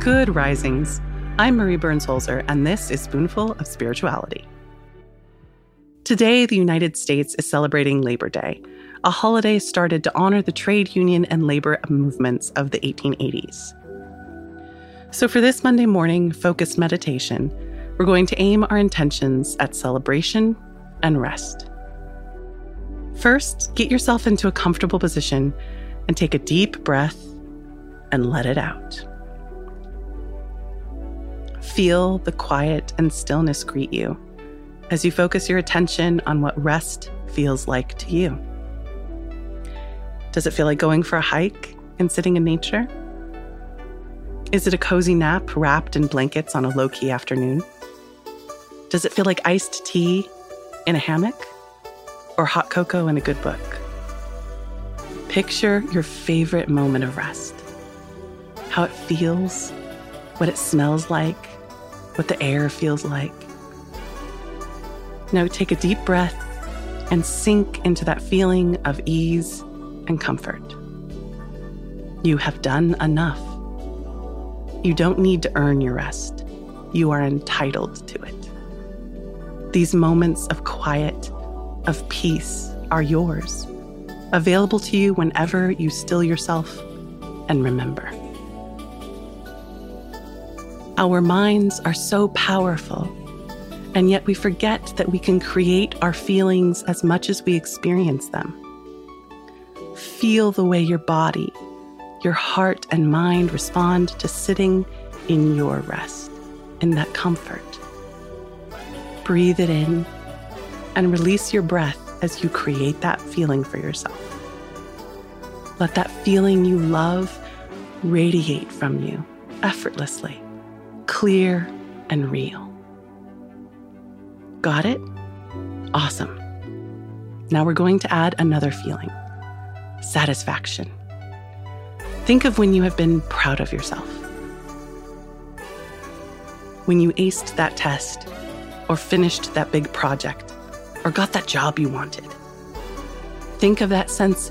Good risings. I'm Marie Burns Holzer, and this is Spoonful of Spirituality. Today, the United States is celebrating Labor Day, a holiday started to honor the trade union and labor movements of the 1880s. So, for this Monday morning focused meditation, we're going to aim our intentions at celebration and rest. First, get yourself into a comfortable position and take a deep breath and let it out. Feel the quiet and stillness greet you as you focus your attention on what rest feels like to you. Does it feel like going for a hike and sitting in nature? Is it a cozy nap wrapped in blankets on a low key afternoon? Does it feel like iced tea in a hammock or hot cocoa in a good book? Picture your favorite moment of rest, how it feels, what it smells like, what the air feels like. Now take a deep breath and sink into that feeling of ease and comfort. You have done enough. You don't need to earn your rest. You are entitled to it. These moments of quiet, of peace, are yours, available to you whenever you still yourself and remember. Our minds are so powerful, and yet we forget that we can create our feelings as much as we experience them. Feel the way your body, your heart, and mind respond to sitting in your rest, in that comfort. Breathe it in and release your breath as you create that feeling for yourself. Let that feeling you love radiate from you effortlessly clear and real. Got it? Awesome. Now we're going to add another feeling satisfaction. Think of when you have been proud of yourself. When you aced that test, or finished that big project, or got that job you wanted. Think of that sense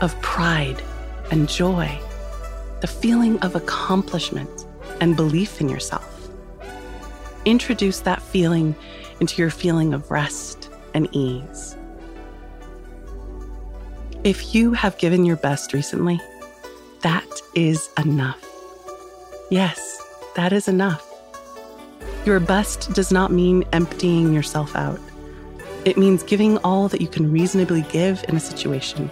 of pride and joy, the feeling of accomplishment and belief in yourself. Introduce that feeling into your feeling of rest and ease. If you have given your best recently, that is enough. Yes, that is enough. Your best does not mean emptying yourself out. It means giving all that you can reasonably give in a situation.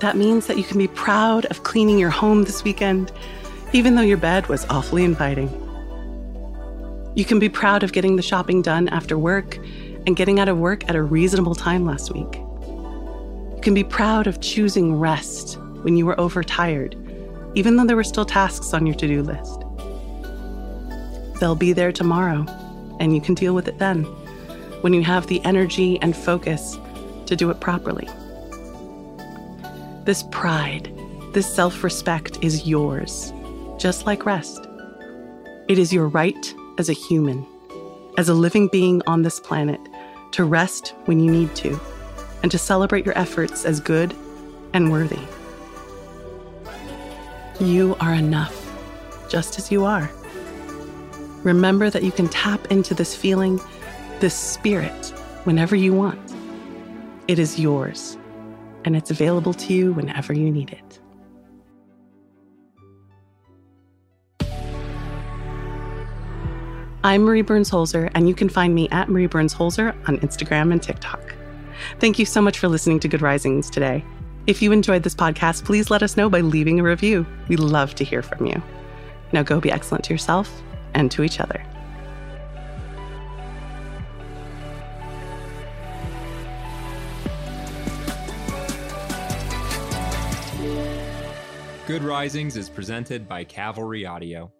That means that you can be proud of cleaning your home this weekend even though your bed was awfully inviting. You can be proud of getting the shopping done after work and getting out of work at a reasonable time last week. You can be proud of choosing rest when you were overtired, even though there were still tasks on your to do list. They'll be there tomorrow, and you can deal with it then, when you have the energy and focus to do it properly. This pride, this self respect is yours just like rest. It is your right as a human, as a living being on this planet, to rest when you need to, and to celebrate your efforts as good and worthy. You are enough, just as you are. Remember that you can tap into this feeling, this spirit, whenever you want. It is yours, and it's available to you whenever you need it. I'm Marie Burns Holzer, and you can find me at Marie Burns Holzer on Instagram and TikTok. Thank you so much for listening to Good Risings today. If you enjoyed this podcast, please let us know by leaving a review. We love to hear from you. Now go be excellent to yourself and to each other. Good Risings is presented by Cavalry Audio.